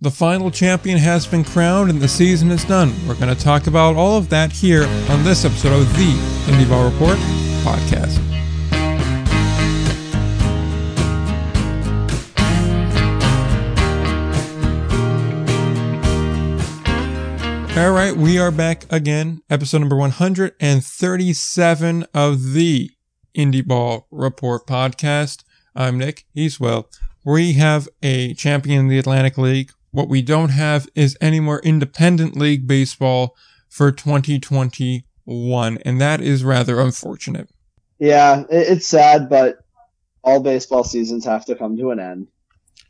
The final champion has been crowned and the season is done. We're going to talk about all of that here on this episode of the Indie Ball Report podcast. All right, we are back again. Episode number 137 of the Indie Ball Report podcast. I'm Nick. He's Will. We have a champion in the Atlantic League. What we don't have is any more independent league baseball for 2021, and that is rather unfortunate. Yeah, it's sad, but all baseball seasons have to come to an end.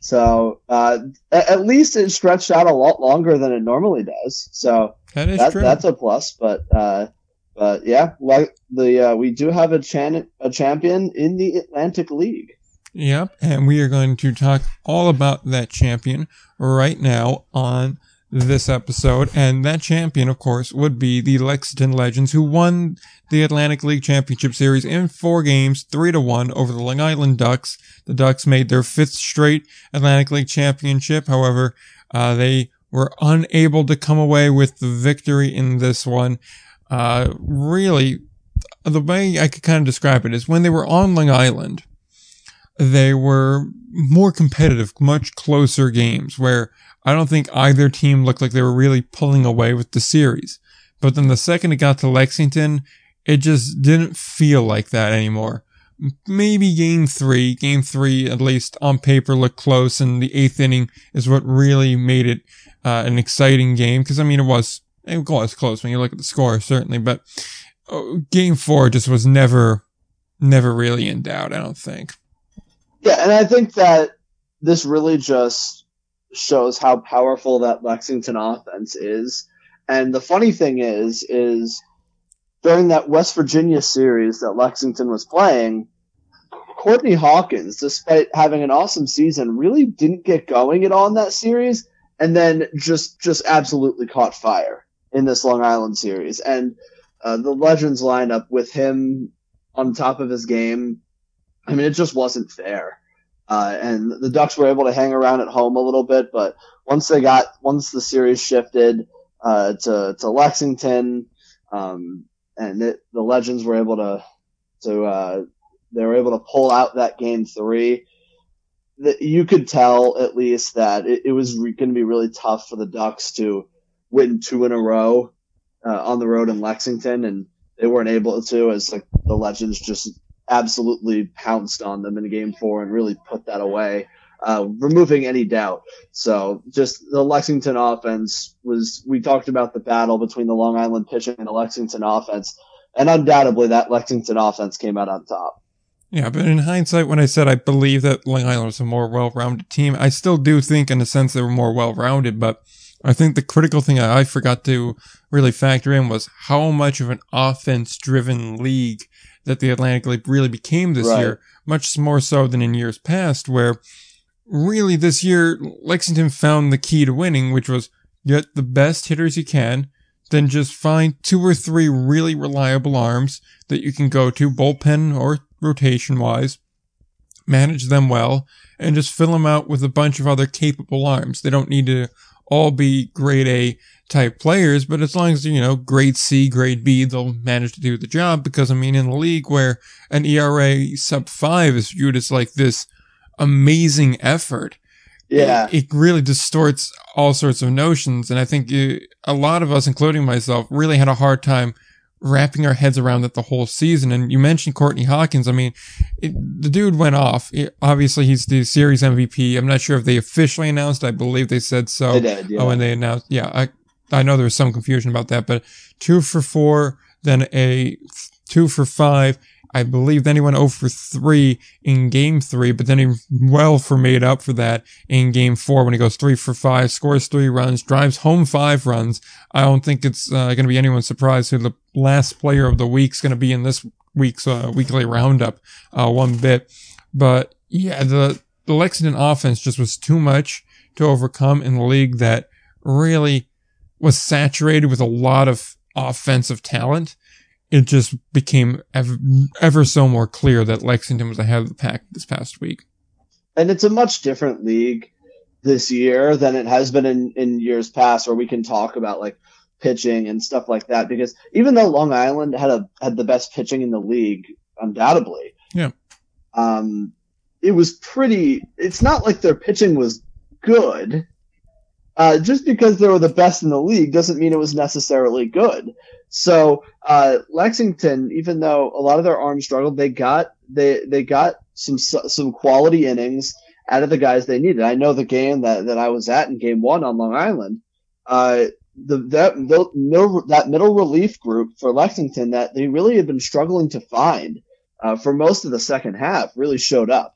So uh, at least it stretched out a lot longer than it normally does. So that is that, true. That's a plus. But uh, but yeah, like the uh, we do have a chan- a champion in the Atlantic League. Yep, and we are going to talk all about that champion right now on this episode. And that champion, of course, would be the Lexington Legends, who won the Atlantic League Championship Series in four games, three to one over the Long Island Ducks. The Ducks made their fifth straight Atlantic League Championship. However, uh, they were unable to come away with the victory in this one. Uh, really, the way I could kind of describe it is when they were on Long Island, they were more competitive, much closer games where I don't think either team looked like they were really pulling away with the series. But then the second it got to Lexington, it just didn't feel like that anymore. Maybe game three, game three, at least on paper, looked close, and the eighth inning is what really made it uh, an exciting game. Because I mean, it was it was close when you look at the score, certainly. But uh, game four just was never, never really in doubt. I don't think. Yeah, and I think that this really just shows how powerful that Lexington offense is. And the funny thing is, is during that West Virginia series that Lexington was playing, Courtney Hawkins, despite having an awesome season, really didn't get going at all in that series, and then just just absolutely caught fire in this Long Island series. And uh, the Legends lineup with him on top of his game, I mean, it just wasn't fair. Uh, and the Ducks were able to hang around at home a little bit, but once they got once the series shifted uh, to to Lexington, um, and it, the Legends were able to to uh, they were able to pull out that game three. That you could tell at least that it, it was re- going to be really tough for the Ducks to win two in a row uh, on the road in Lexington, and they weren't able to as like the Legends just absolutely pounced on them in game four and really put that away, uh, removing any doubt. So just the Lexington offense was, we talked about the battle between the Long Island pitching and the Lexington offense, and undoubtedly that Lexington offense came out on top. Yeah, but in hindsight, when I said I believe that Long Island was a more well-rounded team, I still do think in a sense they were more well-rounded, but I think the critical thing I forgot to really factor in was how much of an offense-driven league that the Atlantic League really became this Right. year, much more so than in years past, where really this year Lexington found the key to winning, which was get the best hitters you can, then just find two or three really reliable arms that you can go to, bullpen or rotation wise, manage them well, and just fill them out with a bunch of other capable arms. They don't need to all be grade A type players, but as long as, you know, grade C, grade B, they'll manage to do the job because, I mean, in a league where an ERA sub five is viewed as like this amazing effort, Yeah. it, it really distorts all sorts of notions. And I think you, a lot of us, including myself, really had a hard time wrapping our heads around it the whole season. And you mentioned Courtney Hawkins. I mean, it, the dude went off. It- obviously, he's the series MVP. I'm not sure if they officially announced. I believe they said so. They did, yeah. Oh, and they announced. Yeah, I I know there was some confusion about that, but two for four, then a two for five. I believe then he went 0 for 3 in game three, but then he well for made up for that in game four when he goes three for five, scores three runs, drives home five runs. I don't think it's uh, going to be anyone's surprise who the last player of the week is going to be in this week's uh, weekly roundup uh, one bit. But yeah, the, the Lexington offense just was too much to overcome in the league that really was saturated with a lot of offensive talent. It just became ever, ever so more clear that Lexington was ahead of the pack this past week. and it's a much different league this year than it has been in, in years past where we can talk about like pitching and stuff like that because even though Long Island had a had the best pitching in the league undoubtedly yeah um it was pretty it's not like their pitching was good uh, just because they were the best in the league doesn't mean it was necessarily good so uh, Lexington even though a lot of their arms struggled they got they they got some some quality innings out of the guys they needed. I know the game that, that I was at in game one on Long Island, uh, the, that, middle, that middle relief group for Lexington that they really had been struggling to find, uh, for most of the second half really showed up.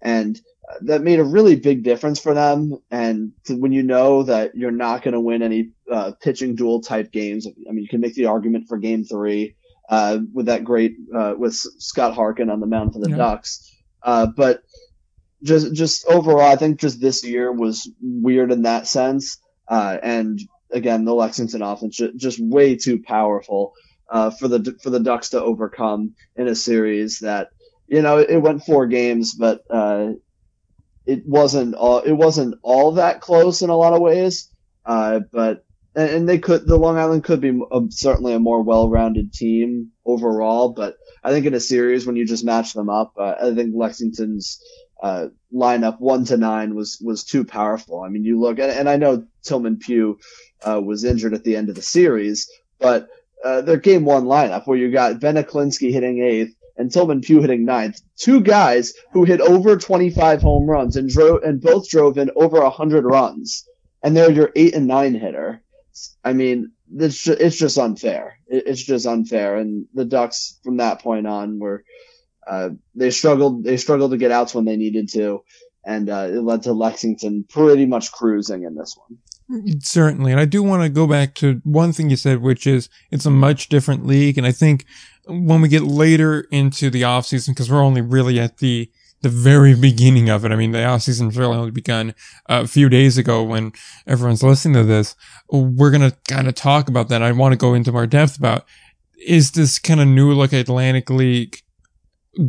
And that made a really big difference for them. And to, when you know that you're not going to win any, uh, pitching duel type games, I mean, you can make the argument for game three, uh, with that great, uh, with Scott Harkin on the mound for the yeah. Ducks. Uh, but just just overall, I think just this year was weird in that sense. Uh, and again, the Lexington offense just, just way too powerful uh, for the for the Ducks to overcome in a series that you know it went four games, but uh, it wasn't all it wasn't all that close in a lot of ways. Uh, but and they could the Long Island could be a, certainly a more well-rounded team overall, but I think in a series when you just match them up, uh, I think Lexington's uh, lineup one to nine was was too powerful. I mean, you look at and I know Tillman Pugh uh, was injured at the end of the series, but uh, their game one lineup where you got Ben Aklinski hitting eighth and Tillman Pugh hitting ninth, two guys who hit over 25 home runs and drove and both drove in over 100 runs, and they're your eight and nine hitter. I mean, it's just, it's just unfair. It's just unfair, and the Ducks from that point on were uh, they struggled. They struggled to get outs when they needed to, and uh, it led to Lexington pretty much cruising in this one. Certainly, and I do want to go back to one thing you said, which is it's a much different league, and I think when we get later into the off season, because we're only really at the the very beginning of it. I mean, the off season's really only begun a few days ago when everyone's listening to this. We're going to kind of talk about that. I want to go into more depth about is this kind of new look Atlantic League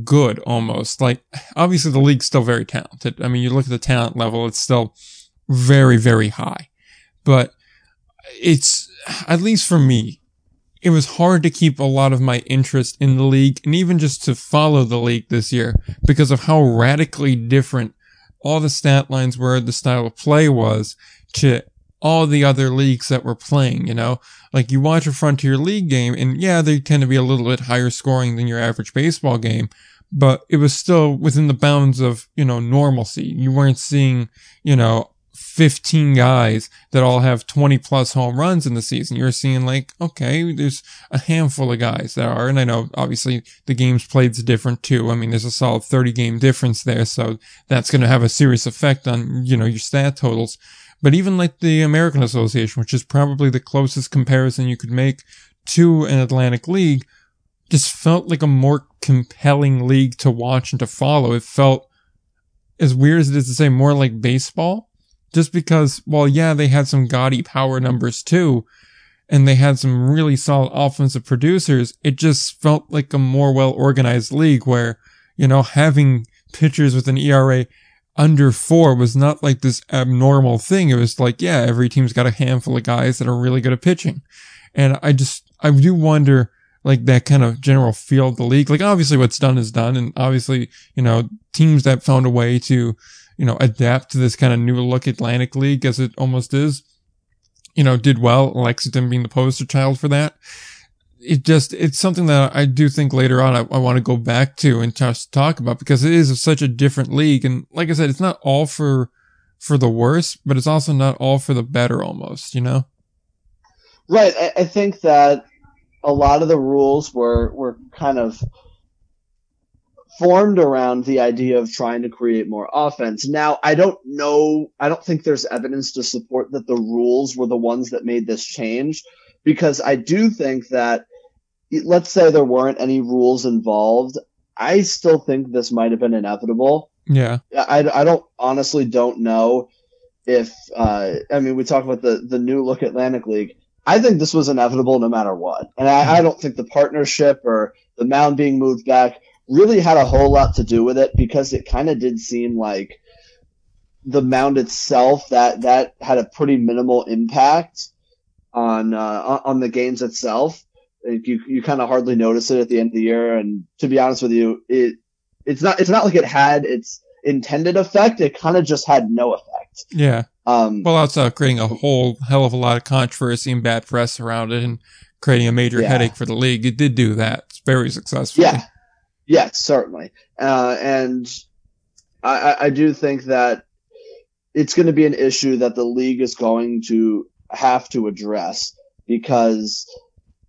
good almost. Like, obviously the league's still very talented. I mean, you look at the talent level, it's still very, very high. But it's, at least for me, it was hard to keep a lot of my interest in the league and even just to follow the league this year because of how radically different all the stat lines were, the style of play was to all the other leagues that were playing, you know? Like you watch a Frontier League game and yeah, they tend to be a little bit higher scoring than your average baseball game, but it was still within the bounds of, you know, normalcy. You weren't seeing, you know, 15 guys that all have 20 plus home runs in the season. You're seeing like, okay, there's a handful of guys that are, and I know obviously the games played's different too. I mean, there's a solid 30 game difference there. So that's going to have a serious effect on, you know, your stat totals. But even like the American Association, which is probably the closest comparison you could make to an Atlantic League, just felt like a more compelling league to watch and to follow. It felt, as weird as it is to say, more like baseball. Just because, well, yeah, they had some gaudy power numbers too, and they had some really solid offensive producers. It just felt like a more well organized league where, you know, having pitchers with an ERA under four was not like this abnormal thing. It was like, yeah, every team's got a handful of guys that are really good at pitching. And I just, I do wonder, like that kind of general feel of the league. Like obviously what's done is done. And obviously, you know, teams that found a way to, you know, adapt to this kind of new look Atlantic League as it almost is, you know, did well. Lexington being the poster child for that it just it's something that I do think later on I, I want to go back to and just talk about because it is such a different league and like I said it's not all for for the worse but it's also not all for the better almost you know right I, I think that a lot of the rules were were kind of formed around the idea of trying to create more offense. Now, I don't know, I don't think there's evidence to support that the rules were the ones that made this change because I do think that let's say there weren't any rules involved, I still think this might have been inevitable. Yeah. I, I don't honestly don't know if uh, I mean we talk about the the new look Atlantic League. I think this was inevitable no matter what, and I, I don't think the partnership or the mound being moved back really had a whole lot to do with it because it kind of did seem like the mound itself that that had a pretty minimal impact on uh, on the games itself. You you kind of hardly notice it at the end of the year, and to be honest with you, it it's not it's not like it had its intended effect. It kind of just had no effect. Yeah. Um, Well, outside of creating a whole hell of a lot of controversy and bad press around it and creating a major Yeah. headache for the league, it did do that. It's very successful. Yeah, yes, certainly. Uh, and I, I- do think that it's going to be an issue that the league is going to have to address because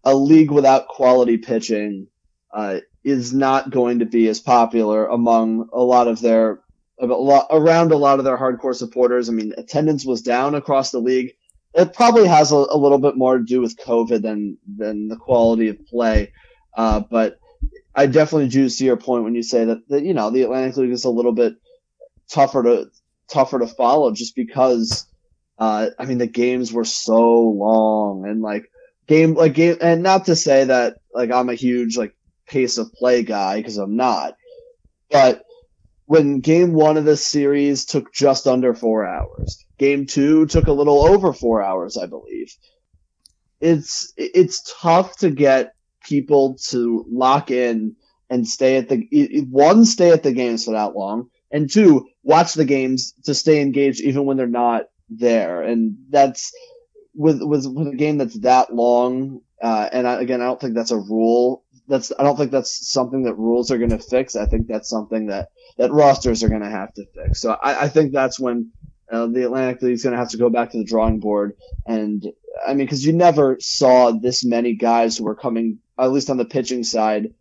a league without quality pitching uh, is not going to be as popular among a lot of their around a lot of their hardcore supporters. I mean, attendance was down across the league. It probably has a, a little bit more to do with COVID than than the quality of play, uh, but I definitely do see your point when you say that, that you know the Atlantic League is a little bit tougher to tougher to follow just because uh, I mean the games were so long and like game like game and not to say that like I'm a huge like pace of play guy because I'm not, but when game one of this series took just under four hours, game two took a little over four hours, I believe. It's it's tough to get people to lock in and stay at the one stay at the games for that long, and two watch the games to stay engaged even when they're not there, and that's with with with a game that's that long. Uh, and I, again, I don't think that's a rule. That's I don't think that's something that rules are going to fix. I think that's something that that rosters are going to have to fix. So I, I think that's when uh, the Atlantic League is going to have to go back to the drawing board. And I mean, because you never saw this many guys who were coming, at least on the pitching side,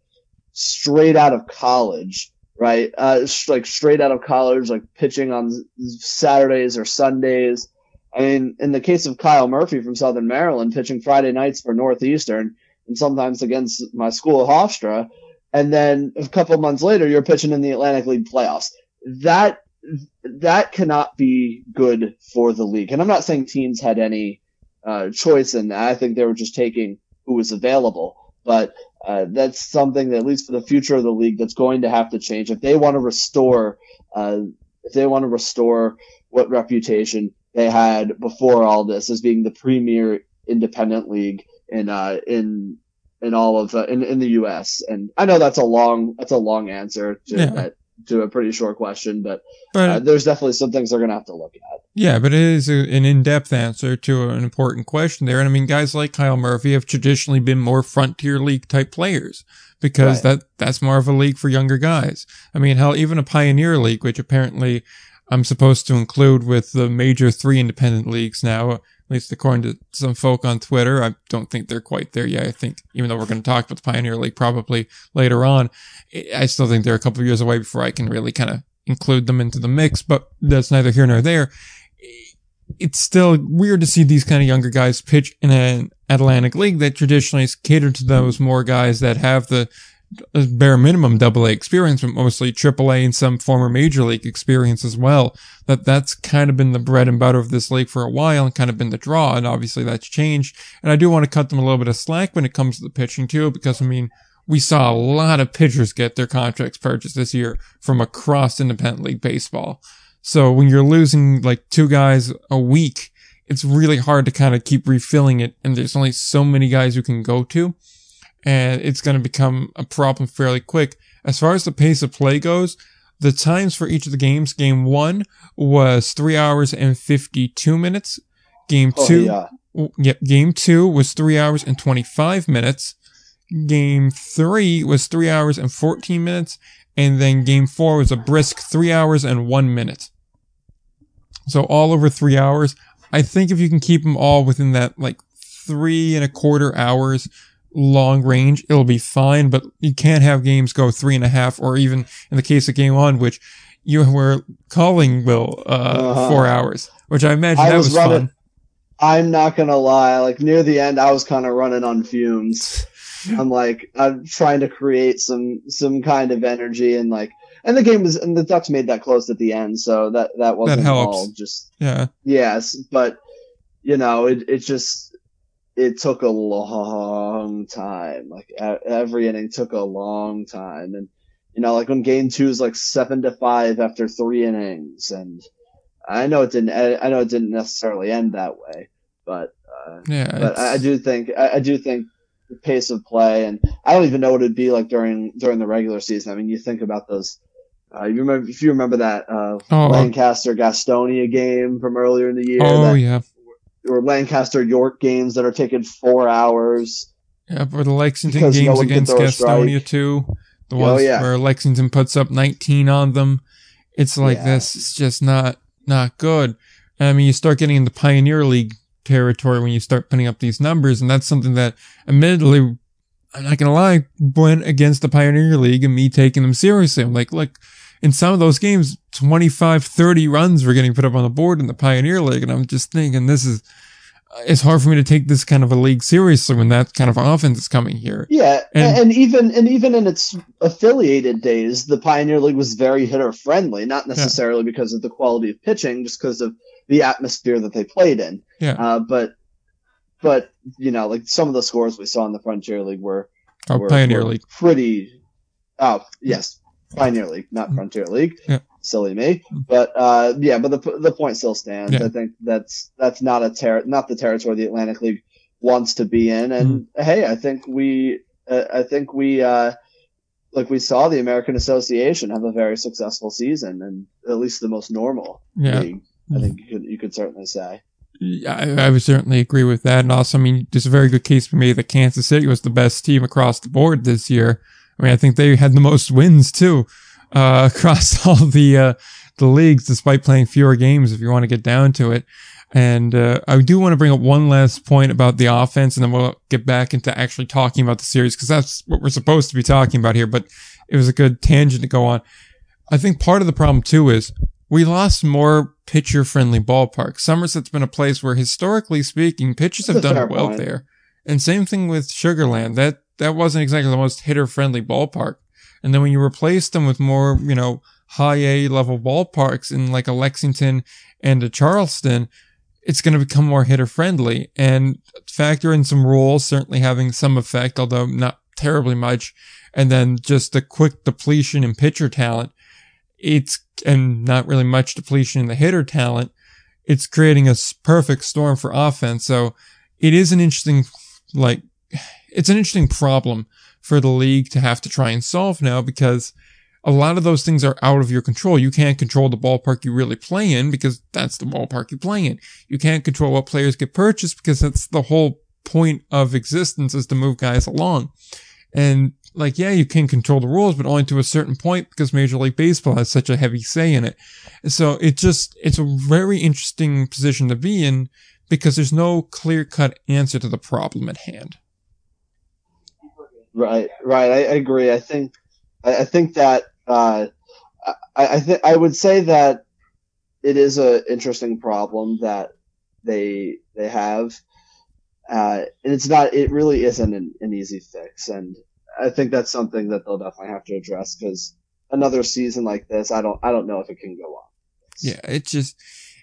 straight out of college, right? Uh, like straight out of college, like pitching on Saturdays or Sundays. I mean, in the case of Kyle Murphy from Southern Maryland, pitching Friday nights for Northeastern and sometimes against my school, Hofstra, and then a couple months later, you're pitching in the Atlantic League playoffs. That that cannot be good for the league. And I'm not saying teams had any uh, choice in that. I think they were just taking who was available. But uh, that's something that, at least for the future of the league, that's going to have to change if they want to restore. Uh, if they want to restore what reputation they had before all this as being the premier independent league in uh, in in all of uh, in in the U.S. And I know that's a long that's a long answer to Yeah. that to a pretty short question, but But uh, there's definitely some things they're gonna have to look at. Yeah, but it is a, an in-depth answer to an important question there. And I mean, guys like Kyle Murphy have traditionally been more frontier league type players because Right. that that's more of a league for younger guys. I mean, hell, even a pioneer league, which apparently I'm supposed to include with the major three independent leagues now, least according to some folk on Twitter. I don't think they're quite there yet. I think even though we're going to talk about the pioneer league probably later on, I- still think they're a couple of years away before I can really kind of include them into the mix, but that's neither here nor there it's still weird to see these kind of younger guys pitch in an Atlantic League that traditionally is catered to those more guys that have the bare minimum double A experience, but mostly triple A and some former major league experience as well. That that's kind of been the bread and butter of this league for a while and kind of been the draw. And obviously that's changed. And I do want to cut them a little bit of slack when it comes to the pitching too, because I mean, we saw a lot of pitchers get their contracts purchased this year from across independent league baseball. So when you're losing like two guys a week, it's really hard to kind of keep refilling it. And there's only so many guys you can go to. And it's going to become a problem fairly quick. As far as the pace of play goes, the times for each of the games, game one was three hours and 52 minutes. Game Oh, two, yeah. w- Yep. Game two was three hours and 25 minutes. Game three was three hours and 14 minutes. And then game four was a brisk three hours and one minute. So all over three hours. I think if you can keep them all within that like three and a quarter hours long range, it'll be fine. But you can't have games go three and a half or even in the case of game one, which you were calling Will, uh, Uh-huh. four hours, which I imagine I that was was running- fun. I'm not gonna lie. Like near the end, I was kind of running on fumes. I'm like, I'm trying to create some some kind of energy and like, and the game was, and the Ducks made that close at the end, so that that wasn't helps. all just Yeah. yes, but you know, it it just it took a long time. Like every inning took a long time, and you know, like when game two is like seven to five after three innings, and I know it didn't. I know it didn't necessarily end that way, but uh, Yeah, but I, I do think I, I do think the pace of play, and I don't even know what it'd be like during during the regular season. I mean, you think about those. Uh, you remember if you remember that uh, Oh. Lancaster Gastonia game from earlier in the year, oh that, yeah, or Lancaster York games that are taking four hours. yeah. For the Lexington Because no games against Gastonia too, the Oh, ones yeah. where Lexington puts up 19 on them. It's like Yeah. this. It's just not not good. I mean, you start getting into Pioneer League territory when you start putting up these numbers, and that's something that, admittedly, I'm not gonna lie, went against the Pioneer League and me taking them seriously. I'm like, look, in some of those games, 25, 30 runs were getting put up on the board in the Pioneer League, and I'm just thinking this is. It's hard for me to take this kind of a league seriously when that kind of offense is coming here. Yeah, And- and, even and even in its affiliated days, the Pioneer League was very hitter friendly. Not necessarily because of the quality of pitching, just because of the atmosphere that they played in. Yeah. Uh, but but you know, like some of the scores we saw in the Frontier League were Oh, were, Pioneer were League. pretty. Oh yes, Pioneer League, not Mhm. Frontier League. Yeah. Silly me, but uh, yeah, but the the point still stands. Yeah. I think that's that's not a ter- not the territory the Atlantic League wants to be in. And Mm-hmm. hey, I think we uh, I think we uh, like we saw the American Association have a very successful season, and at least the most normal Yeah. league. I think you could you could certainly say. Yeah, I, I would certainly agree with that. And also, I mean, there's a very good case for me that Kansas City was the best team across the board this year. I mean, I think they had the most wins too, uh, across all the, uh, the leagues, despite playing fewer games, if you want to get down to it. And, uh, I do want to bring up one last point about the offense and then we'll get back into actually talking about the series because that's what we're supposed to be talking about here. But it was a good tangent to go on. I think part of the problem too is we lost more pitcher friendly ballparks. Somerset's been a place where historically speaking, pitchers have done well point. there. And same thing with Sugarland. That, that wasn't exactly the most hitter friendly ballpark. And then when you replace them with more, you know, high A level ballparks in like a Lexington and a Charleston, it's going to become more hitter friendly and factor in some rules, certainly having some effect, although not terribly much. And then just the quick depletion in pitcher talent. It's, and not really much depletion in the hitter talent. It's creating a perfect storm for offense. So it is an interesting, like, it's an interesting problem for the league to have to try and solve now because a lot of those things are out of your control. You can't control the ballpark you really play in because that's the ballpark you play in. You can't control what players get purchased because that's the whole point of existence is to move guys along. And like, yeah, you can control the rules, but only to a certain point because Major League Baseball has such a heavy say in it. So it just, it's a very interesting position to be in because there's no clear cut answer to the problem at hand. Right, right. I, I agree. I think, I, I think that, uh, I, I think I would say that it is a interesting problem that they they have, uh, and it's not. It really isn't an, an easy fix, and I think that's something that they'll definitely have to address because another season like this, I don't, I don't know if it can go on. Yeah, it's just,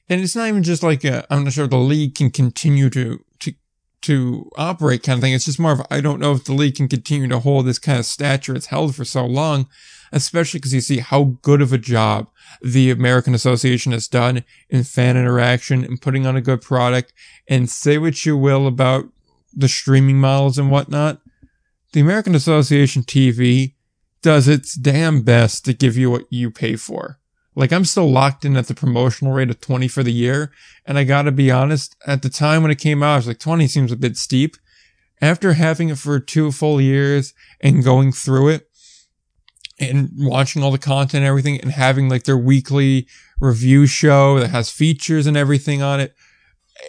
and it's not even just like i am not sure the league can continue to to to operate kind of thing. It's just more of I don't know if the league can continue to hold this kind of stature it's held for so long, especially because you see how good of a job the American Association has done in fan interaction and putting on a good product. And say what you will about the streaming models and whatnot, the American Association TV does its damn best to give you what you pay for. Like I'm still locked in at the promotional rate of 20 for the year. And I gotta be honest, at the time when it came out, I was like 20 seems a bit steep. After having it for two full years and going through it and watching all the content and everything and having like their weekly review show that has features and everything on it,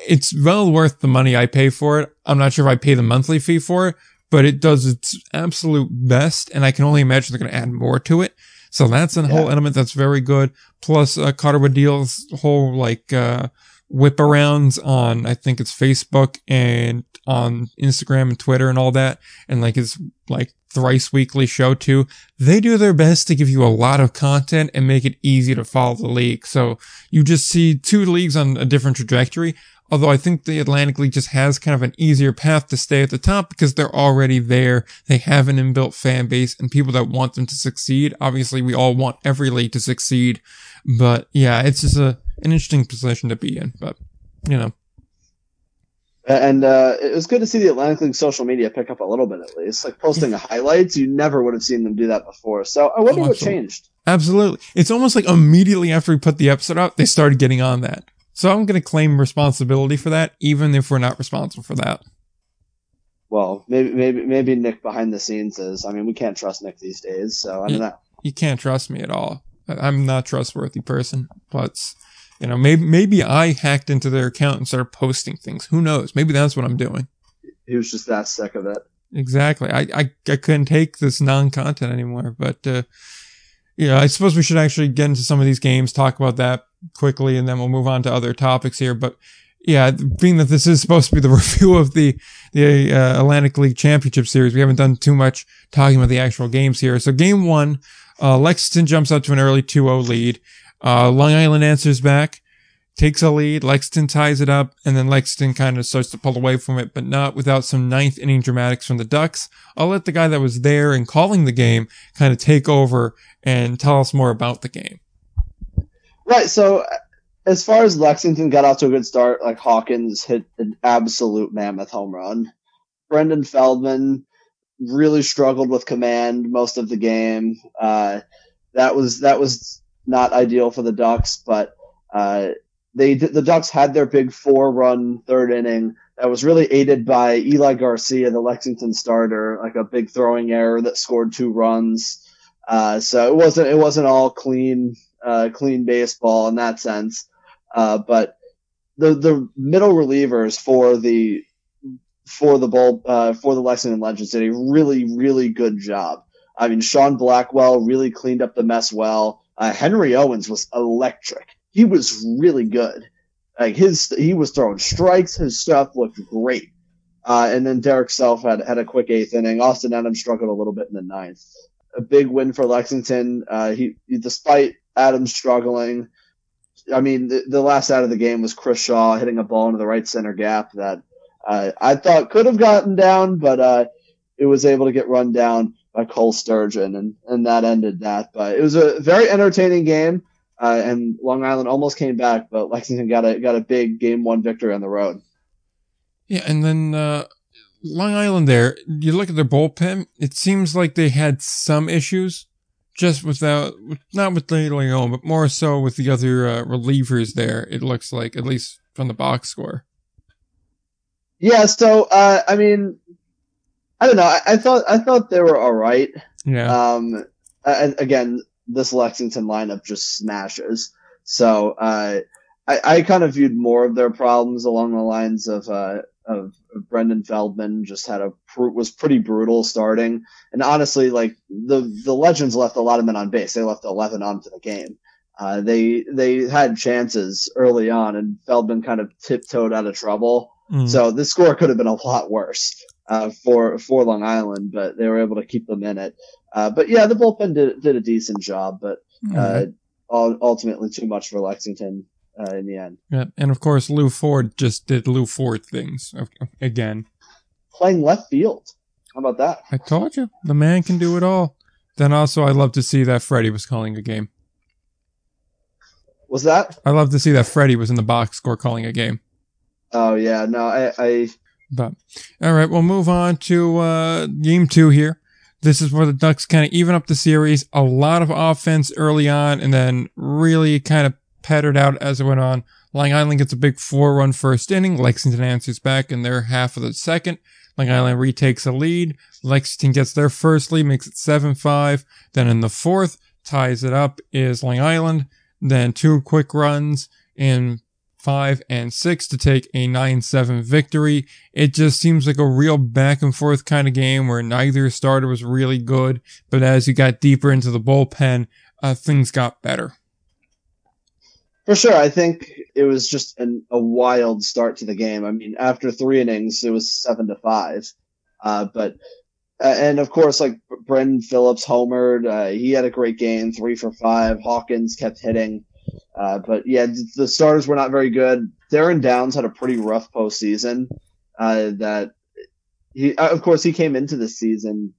it's well worth the money I pay for it. I'm not sure if I pay the monthly fee for it, but it does its absolute best. And I can only imagine they're going to add more to it. So that's a whole element that's very good. Plus, uh, Carter Deal's whole like, uh, whip arounds on, I think it's Facebook and on Instagram and Twitter and all that. And like his like thrice weekly show too. They do their best to give you a lot of content and make it easy to follow the league. So you just see two leagues on a different trajectory. Although I think the Atlantic League just has kind of an easier path to stay at the top because they're already there. They have an inbuilt fan base and people that want them to succeed. Obviously, we all want every league to succeed, but yeah, it's just a, an interesting position to be in. But you know, and uh, it was good to see the Atlantic League social media pick up a little bit at least, like posting highlights. You never would have seen them do that before. So I wonder Oh, what changed. Absolutely. It's almost like immediately after we put the episode out, they started getting on that. So I'm going to claim responsibility for that, even if we're not responsible for that. Well, maybe maybe maybe Nick behind the scenes is. I mean, we can't trust Nick these days, so I don't know. You can't trust me at all. I'm not a trustworthy person, but you know, maybe, maybe I hacked into their account and started posting things. Who knows? Maybe that's what I'm doing. He was just that sick of it. Exactly. I, I, I couldn't take this non-content anymore, but, uh, yeah, I suppose we should actually get into some of these games, talk about that quickly, and then we'll move on to other topics here. But yeah, being that this is supposed to be the review of the, the, uh, Atlantic League Championship Series, we haven't done too much talking about the actual games here. So game one, uh, Lexington jumps out to an early 2-0 lead. Uh, Long Island answers back takes a lead. Lexington ties it up, and then Lexington kind of starts to pull away from it, but not without some ninth inning dramatics from the Ducks. I'll let the guy that was there and calling the game kind of take over and tell us more about the game. Right. So, as far as Lexington got off to a good start, like Hawkins hit an absolute mammoth home run. Brendan Feldman really struggled with command most of the game. Uh, that was that was not ideal for the Ducks, but uh, they the Ducks had their big four run third inning that was really aided by Eli Garcia, the Lexington starter, like a big throwing error that scored two runs. Uh, so it wasn't it wasn't all clean uh, clean baseball in that sense. Uh, but the the middle relievers for the for the bull uh, for the Lexington Legends did a really really good job. I mean, Sean Blackwell really cleaned up the mess well. Uh, Henry Owens was electric. He was really good. Like his he was throwing strikes. His stuff looked great. Uh, and then Derek Self had had a quick eighth inning. Austin Adams struggled a little bit in the ninth. A big win for Lexington. Uh, he, he despite Adams struggling. I mean, the, the last out of the game was Chris Shaw hitting a ball into the right center gap that uh, I thought could have gotten down, but uh, it was able to get run down by Cole Sturgeon, and, and that ended that. But it was a very entertaining game, uh, and Long Island almost came back, but Lexington got a got a big game one victory on the road. Yeah, and then uh, Long Island there, you look at their bullpen, it seems like they had some issues. Just without, not with De Leon, but more so with the other uh, relievers there. It looks like, at least from the box score. Yeah, so uh, I mean, I don't know. I, I thought I thought they were all right. Yeah. Um, and again, this Lexington lineup just smashes. So uh, I, I kind of viewed more of their problems along the lines of uh, of Brendan Feldman. Just had a was pretty brutal starting, and honestly, like the the Legends left a lot of men on base. They left eleven on for the game. Uh, they they had chances early on, and Feldman kind of tiptoed out of trouble. Mm. So the score could have been a lot worse uh, for for Long Island, but they were able to keep them in it. Uh, but yeah, the bullpen did did a decent job, but uh, ul- ultimately too much for Lexington uh, in the end. Yeah, and of course, Lew Ford just did Lew Ford things again. Playing left field, how about that? I told you, the man can do it all. Then also, I love to see that Freddie was calling a game. Was that? I love to see that Freddie was in the box score calling a game. Oh yeah, no, I, I But all right, we'll move on to uh, game two here. This is where the Ducks kind of even up the series. A lot of offense early on, and then really kind of pattered out as it went on. Long Island gets a big four-run first inning. Lexington answers back in their half of the second. Long Island retakes a lead. Lexington gets their first lead, makes it 7-5. Then in the fourth, ties it up is Long Island. Then two quick runs in five and six to take a 9-7 victory. It just seems like a real back and forth kind of game where neither starter was really good, but as you got deeper into the bullpen, uh, things got better. For sure. I think it was just an, a wild start to the game. I mean, after three innings, it was seven to five. Uh, but uh, and of course, like Brendan Phillips homered. Uh, he had a great game, three for five. Hawkins kept hitting. Uh, but yeah, the starters were not very good. Darren Downs had a pretty rough postseason. Uh, that he, uh, of course, he came into the season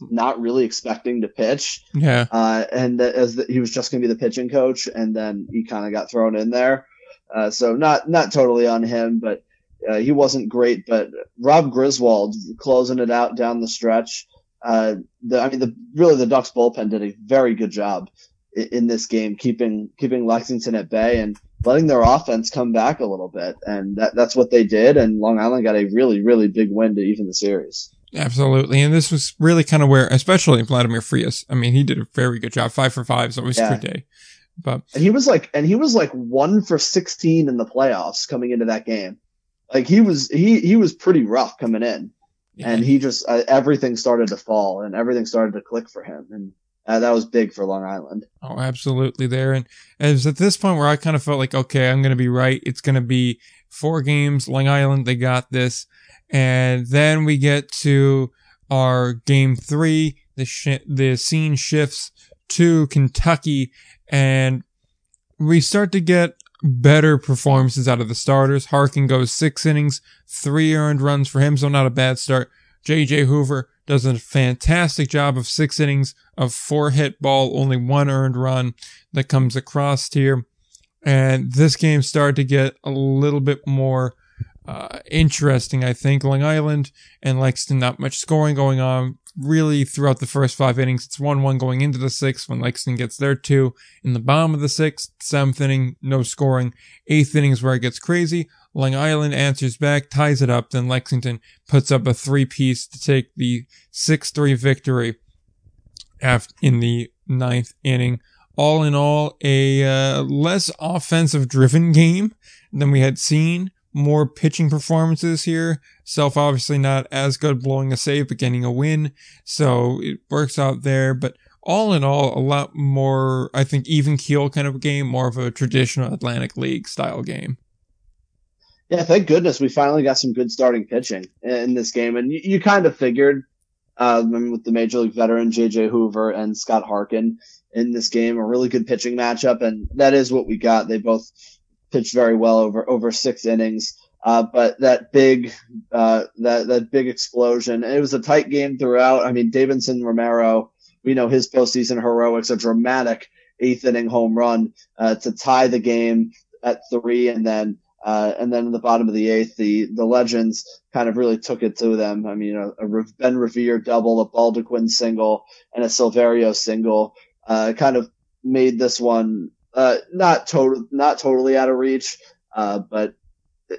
not really expecting to pitch. Yeah. Uh, and that as the, he was just going to be the pitching coach, and then he kind of got thrown in there. Uh, so not not totally on him, but uh, he wasn't great. But Rob Griswold closing it out down the stretch. Uh, the, I mean, the really the Ducks bullpen did a very good job in, in this game, keeping keeping Lexington at bay and letting their offense come back a little bit, and that, that's what they did. And Long Island got a really really big win to even the series. Absolutely. And this was really kind of where, especially Vladimir Frias, I mean, he did a very good job. Five for five is always yeah. a good day. But and he was like, and he was like one for 16 in the playoffs coming into that game. Like he was, he, he was pretty rough coming in yeah. and he just, uh, everything started to fall and everything started to click for him. And uh, that was big for Long Island. Oh, absolutely there. And it was at this point where I kind of felt like, okay, I'm going to be right. It's going to be four games. Long Island, they got this. And then we get to our game three. The sh- the scene shifts to Kentucky, and we start to get better performances out of the starters. Harkin goes six innings, three earned runs for him, so not a bad start. JJ Hoover does a fantastic job of six innings of four hit ball, only one earned run that comes across here. And this game started to get a little bit more uh, interesting, I think. Long Island and Lexington, not much scoring going on really throughout the first five innings. It's 1 1 going into the sixth when Lexington gets their two. In the bottom of the sixth, seventh inning, no scoring. Eighth inning is where it gets crazy. Long Island answers back, ties it up. Then Lexington puts up a three piece to take the 6 3 victory in the ninth inning. All in all, a uh, less offensive driven game than we had seen more pitching performances here. Self obviously not as good blowing a save, but getting a win. So it works out there. But all in all, a lot more, I think, even keel kind of game, more of a traditional Atlantic League style game. Yeah, thank goodness we finally got some good starting pitching in this game. And you, you kind of figured um, with the major league veteran JJ Hoover and Scott Harkin in this game, a really good pitching matchup. And that is what we got. They both pitched very well over over six innings. Uh, but that big uh, that that big explosion. It was a tight game throughout. I mean, Davidson Romero, we know his postseason heroics, a dramatic eighth inning home run uh, to tie the game at three, and then uh, and then in the bottom of the eighth, the the legends kind of really took it to them. I mean, a, a Ben Revere double, a Baldoquin single, and a Silverio single uh, kind of made this one uh, not total, not totally out of reach, uh, but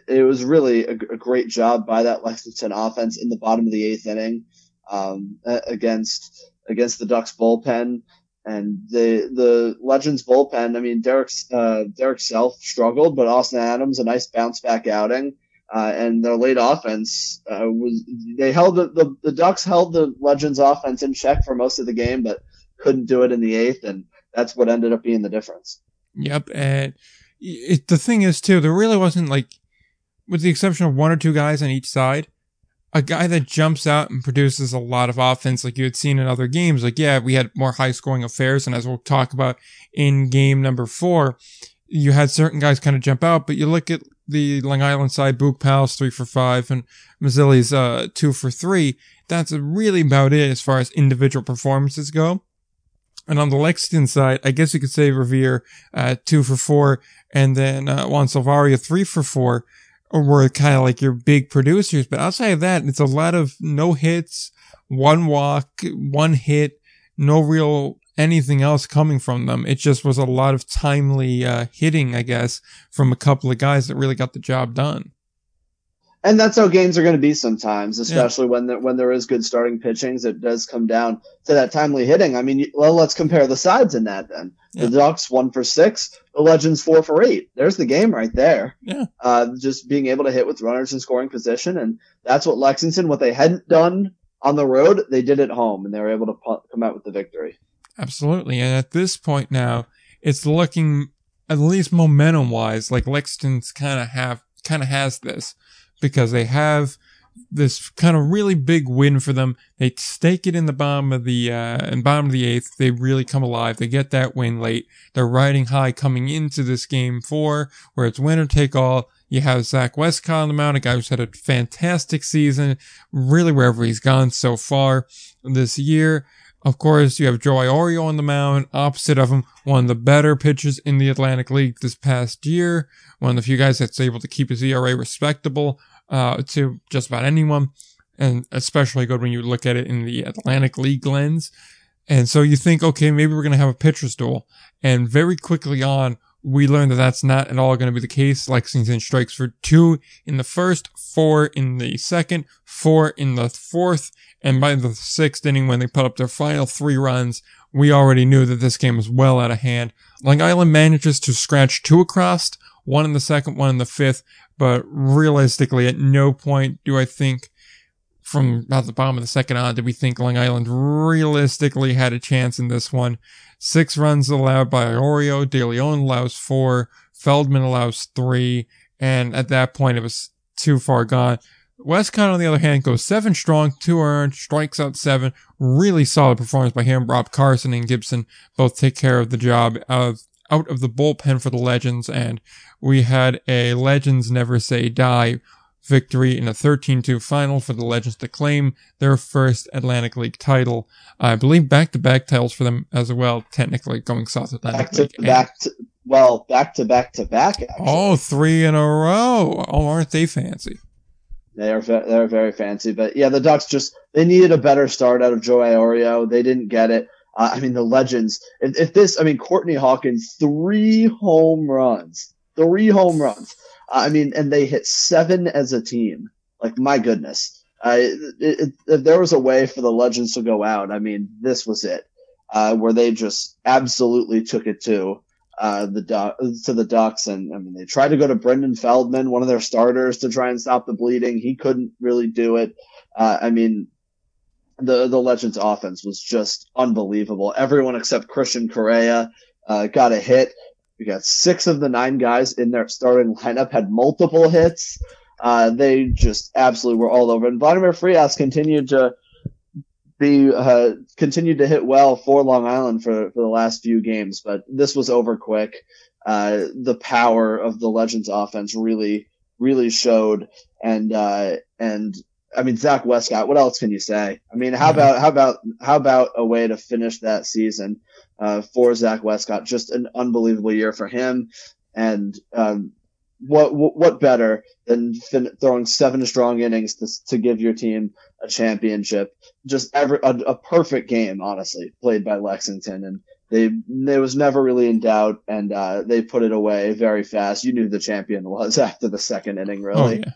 it was really a, a, great job by that Lexington offense in the bottom of the eighth inning um, against against the Ducks bullpen. And the the Legends bullpen, I mean, Derek uh, Derek Self struggled, but Austin Adams a nice bounce back outing. Uh, and their late offense uh, was they held the, the, the Ducks held the Legends offense in check for most of the game, but couldn't do it in the eighth, and that's what ended up being the difference. Yep, and it, the thing is too, there really wasn't like, with the exception of one or two guys on each side, a guy that jumps out and produces a lot of offense like you had seen in other games. Like, yeah, we had more high scoring affairs, and as we'll talk about in game number four, you had certain guys kind of jump out, but you look at the Long Island side, Boog Powell's three for five and Mazzilli's uh, two for three. That's really about it as far as individual performances go. And on the Lexington side, I guess you could say Revere, uh, two for four, and then, uh, Juan Silverio, three for four, were kind of like your big producers. But outside of that, it's a lot of no hits, one walk, one hit, no real anything else coming from them. It just was a lot of timely, uh, hitting, I guess, from a couple of guys that really got the job done and that's how games are going to be sometimes, especially yeah. when there, when there is good starting pitchings. It does come down to that timely hitting. I mean, well, let's compare the sides in that then. Yeah. The Ducks one for six, the Legends four for eight. There's the game right there. Yeah. Uh, just being able to hit with runners in scoring position, and that's what Lexington, what they hadn't done on the road, they did at home, and they were able to come out with the victory. Absolutely, and at this point now, it's looking at least momentum wise like Lexington's kind of have kind of has this because they have this kind of really big win for them. They stake it in the bottom of the uh, in bottom of the eighth. They really come alive. They get that win late. They're riding high coming into this game four, where it's winner take all. You have Zach Westcott on the mound, a guy who's had a fantastic season, really wherever he's gone so far this year. Of course, you have Joe Iorio on the mound, opposite of him, one of the better pitchers in the Atlantic League this past year, one of the few guys that's able to keep his ERA respectable uh, to just about anyone, and especially good when you look at it in the Atlantic League lens. And so you think, okay, maybe we're going to have a pitcher's duel. And very quickly on, we learned that that's not at all going to be the case. Lexington strikes for two in the first, four in the second, four in the fourth, and by the sixth inning when they put up their final three runs, we already knew that this game was well out of hand. Long Island manages to scratch two across, one in the second, one in the fifth, but realistically at no point do I think from about the bottom of the second on did we think Long Island realistically had a chance in this one. Six runs allowed by Iorio. De Leon allows four. Feldman allows three. And at that point, it was too far gone. Westcott, on the other hand, goes seven strong, two earned, strikes out seven. Really solid performance by him. Rob Carson and Gibson both take care of the job of out of the bullpen for the Legends. And we had a Legends never say die victory in a 13-2 final for the Legends to claim their first Atlantic League title. I believe back-to-back titles for them as well, technically going South Atlantic back to League. back to well back to back to back. Actually. Oh, three in a row. Oh, aren't they fancy? They are they're very fancy, but yeah, the Ducks just they needed a better start out of Joe Iorio. They didn't get it. Uh, I mean, the legends. If, if this, I mean, Courtney Hawkins, three home runs, three home runs. I mean, and they hit seven as a team. Like my goodness, it, it, if there was a way for the legends to go out, I mean, this was it, uh, where they just absolutely took it to uh, the du- to the Ducks, and I mean they tried to go to Brendan Feldman, one of their starters, to try and stop the bleeding. He couldn't really do it. Uh, I mean, the the Legends offense was just unbelievable. Everyone except Christian Correa uh, got a hit. We got six of the nine guys in their starting lineup had multiple hits. Uh, they just absolutely were all over. And Vladimir Frias continued to be uh, continued to hit well for Long Island for, for the last few games, but this was over quick. Uh, the power of the Legends offense really, really showed. And, uh, and I mean, Zach Westcott, what else can you say? I mean, how about, how about, how about a way to finish that season, uh, for Zach Westcott? Just an unbelievable year for him. And, um, what, what better than fin- throwing seven strong innings to, to give your team a championship? Just every, a, a perfect game, honestly, played by Lexington. And they, they was never really in doubt and, uh, they put it away very fast. You knew the champion was after the second inning, really. Oh, yeah.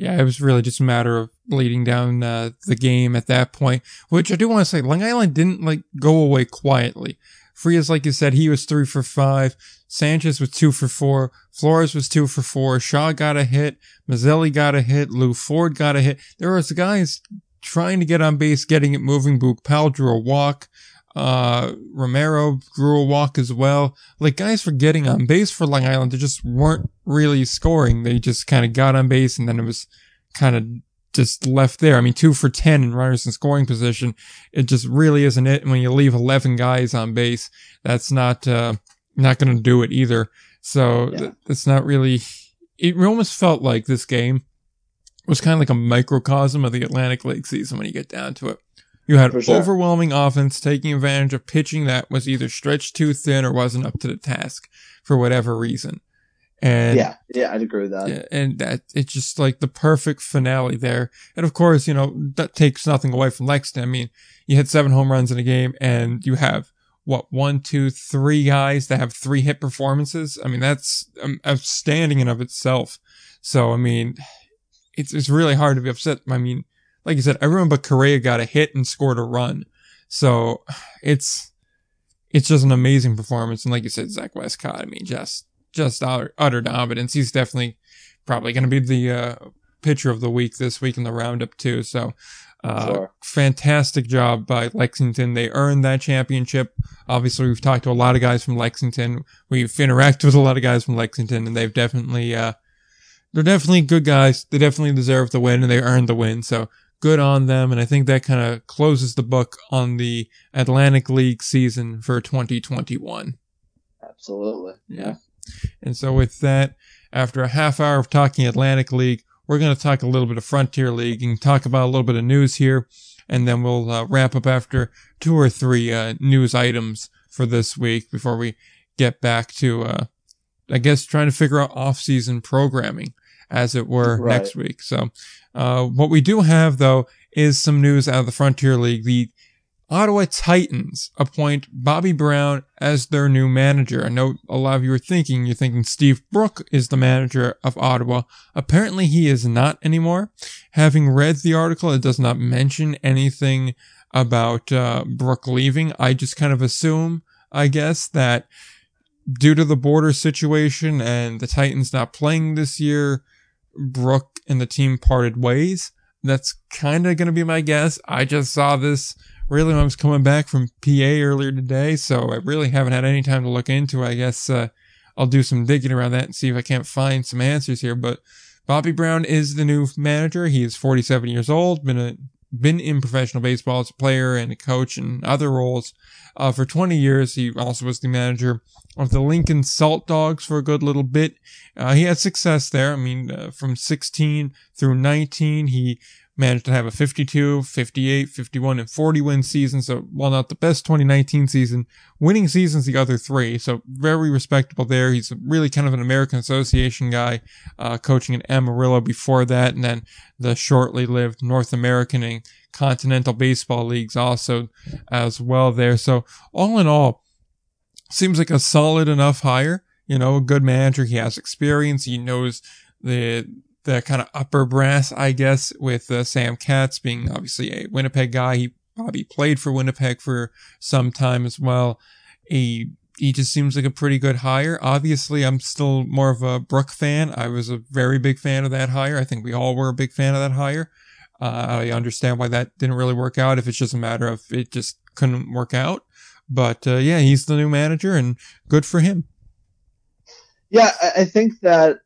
Yeah, it was really just a matter of leading down uh, the game at that point, which I do want to say, Long Island didn't like go away quietly. Frias, like you said, he was three for five. Sanchez was two for four. Flores was two for four. Shaw got a hit. Mazzelli got a hit. Lew Ford got a hit. There was guys trying to get on base, getting it moving. Boog Powell drew a walk. Uh, Romero drew a walk as well. Like guys were getting on base for Long Island. They just weren't really scoring. They just kind of got on base and then it was kind of just left there. I mean, two for 10 in runners in scoring position. It just really isn't it. And when you leave 11 guys on base, that's not, uh, not going to do it either. So Yeah. it's not really, it almost felt like this game was kind of like a microcosm of the Atlantic League season when you get down to it. You had sure. overwhelming offense taking advantage of pitching that was either stretched too thin or wasn't up to the task for whatever reason. And yeah, yeah, I'd agree with that. yeah, and that it's just like the perfect finale there. And of course, you know, that takes nothing away from Lexington. I mean, you hit seven home runs in a game and you have what, one, two, three guys that have three hit performances. I mean, that's um, outstanding in of itself. So, I mean, it's, it's really hard to be upset. I mean, like you said, everyone but Correa got a hit and scored a run. So it's, it's just an amazing performance. And like you said, Zach Westcott, I mean, just, just utter, utter dominance. He's definitely probably going to be the, uh, pitcher of the week this week in the roundup too. So, uh, Sure. fantastic job by Lexington. They earned that championship. Obviously, we've talked to a lot of guys from Lexington. We've interacted with a lot of guys from Lexington and they've definitely, uh, they're definitely good guys. They definitely deserve the win and they earned the win. So good on them. And I think that kind of closes the book on the Atlantic League season for 2021. Absolutely. Yeah. And so with that, after a half hour of talking Atlantic League, we're going to talk a little bit of Frontier League and talk about a little bit of news here. And then we'll uh, wrap up after two or three uh, news items for this week before we get back to, uh, I guess, trying to figure out off-season programming, as it were, right. next week. So, uh, what we do have though is some news out of the Frontier League. The Ottawa Titans appoint Bobby Brown as their new manager. I know a lot of you are thinking, you're thinking Steve Brook is the manager of Ottawa. Apparently he is not anymore. Having read the article, it does not mention anything about uh, Brook leaving. I just kind of assume, I guess, that due to the border situation and the Titans not playing this year, Brook and the team parted ways. That's kind of going to be my guess. I just saw this really I was coming back from PA earlier today, so I really haven't had any time to look into it. I guess uh, I'll do some digging around that and see if I can't find some answers here. But Bobby Brown is the new manager. He is 47 years old, been a been in professional baseball as a player and a coach and other roles uh, for 20 years. He also was the manager of the Lincoln Salt Dogs for a good little bit. Uh, he had success there. I mean, uh, from 16 through 19, he managed to have a 52, 58, 51, and 40 win season. So while not the best 2019 season, winning seasons the other three. So very respectable there. He's really kind of an American Association guy, uh, coaching in Amarillo before that. And then the shortly lived North American and Continental Baseball Leagues also as well there. So all in all, seems like a solid enough hire. You know, a good manager. He has experience. He knows the the kind of upper brass, I guess, with uh, Sam Katz being obviously a Winnipeg guy. He probably played for Winnipeg for some time as well. He he just seems like a pretty good hire. Obviously, I'm still more of a Brook fan. I was a very big fan of that hire. I think we all were a big fan of that hire. Uh, I understand why that didn't really work out. If it's just a matter of it just couldn't work out. But uh, yeah, he's the new manager, and good for him. Yeah, I think that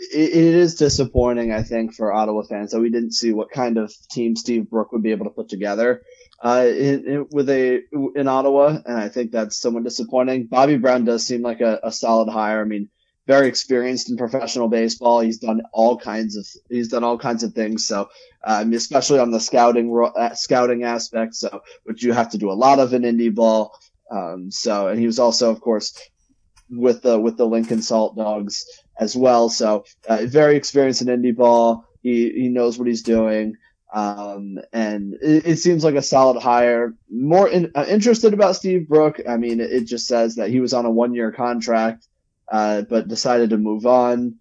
it, it is disappointing, I think, for Ottawa fans that we didn't see what kind of team Steve Brook would be able to put together uh, in, in, with a in Ottawa, and I think that's somewhat disappointing. Bobby Brown does seem like a, a solid hire. I mean, very experienced in professional baseball. He's done all kinds of he's done all kinds of things. So, um, especially on the scouting uh, scouting aspect, so which you have to do a lot of in indie ball. Um, so, and he was also, of course, with the with the Lincoln Salt Dogs as well. So uh, very experienced in indie ball. He he knows what he's doing. Um, and it, it, seems like a solid hire. More in, uh, interested about Steve Brook. I mean, it, it, just says that he was on a one year contract, uh, but decided to move on.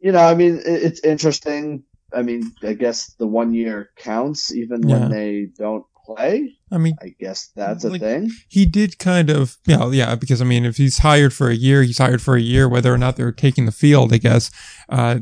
You know, I mean, it, it's interesting. I mean, I guess the one year counts even yeah. when they don't play. I mean, I guess that's a like, thing. He did kind of, yeah, yeah, because I mean, if he's hired for a year, he's hired for a year, whether or not they're taking the field, I guess. Uh,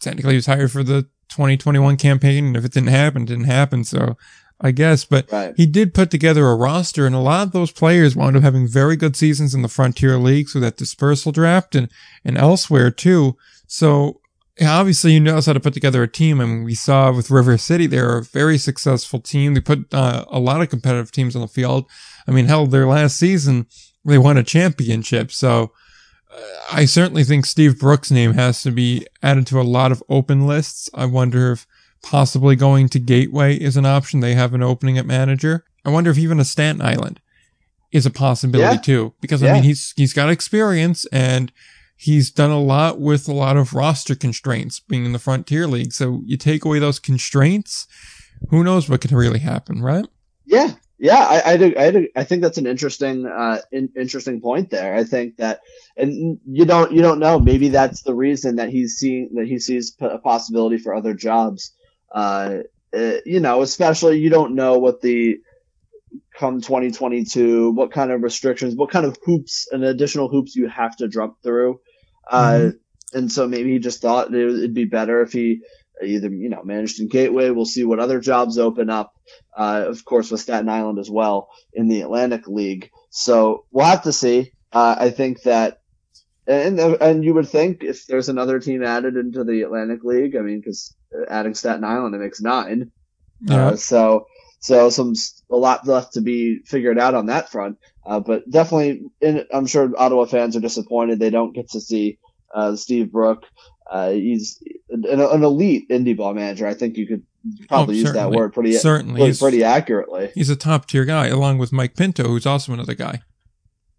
technically, he was hired for the 2021 campaign, and if it didn't happen, it didn't happen. So, I guess, but right. he did put together a roster, and a lot of those players wound up having very good seasons in the Frontier League, so that dispersal draft and and elsewhere too. So obviously, he knows how to put together a team. I mean, we saw with River City, they're a very successful team. They put uh, a lot of competitive teams on the field. I mean, hell, their last season, they won a championship. So uh, I certainly think Steve Brook's name has to be added to a lot of open lists. I wonder if possibly going to Gateway is an option. They have an opening at manager. I wonder if even a Staten Island is a possibility yeah. too, because I mean, he's, he's got experience and he's done a lot with a lot of roster constraints being in the Frontier League. So you take away those constraints, who knows what can really happen, right? Yeah. Yeah, I, I, do, I, do, I think that's an interesting, uh, in, interesting point there. I think that, and you don't, you don't know. Maybe that's the reason that he's seeing that he sees a possibility for other jobs. Uh, uh, you know, especially you don't know what the come 2022, what kind of restrictions, what kind of hoops and additional hoops you have to jump through uh, mm-hmm. and so maybe he just thought it would be better if he either, you know, managed in Gateway. We'll see what other jobs open up. Uh, of course, with Staten Island as well in the Atlantic League. So we'll have to see. Uh, I think that, and, and you would think if there's another team added into the Atlantic League, I mean, because adding Staten Island, it makes nine. Yeah. Uh, so, so some a lot left to be figured out on that front. Uh, but definitely, in, I'm sure Ottawa fans are disappointed they don't get to see uh, Steve Brook. Uh, he's an, an, elite indie ball manager. I think you could probably oh, use that word pretty certainly pretty, pretty, accurately. He's a top tier guy, along with Mike Pinto, who's also another guy.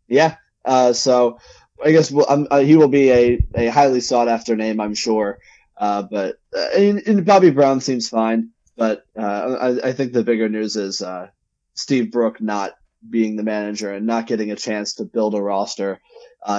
Yeah. Uh, so I guess we'll, um, uh, he will be a, a highly sought after name, I'm sure. Uh, but uh, and, and, Bobby Brown seems fine. But uh, I, I, think the bigger news is uh, Steve Brook not being the manager and not getting a chance to build a roster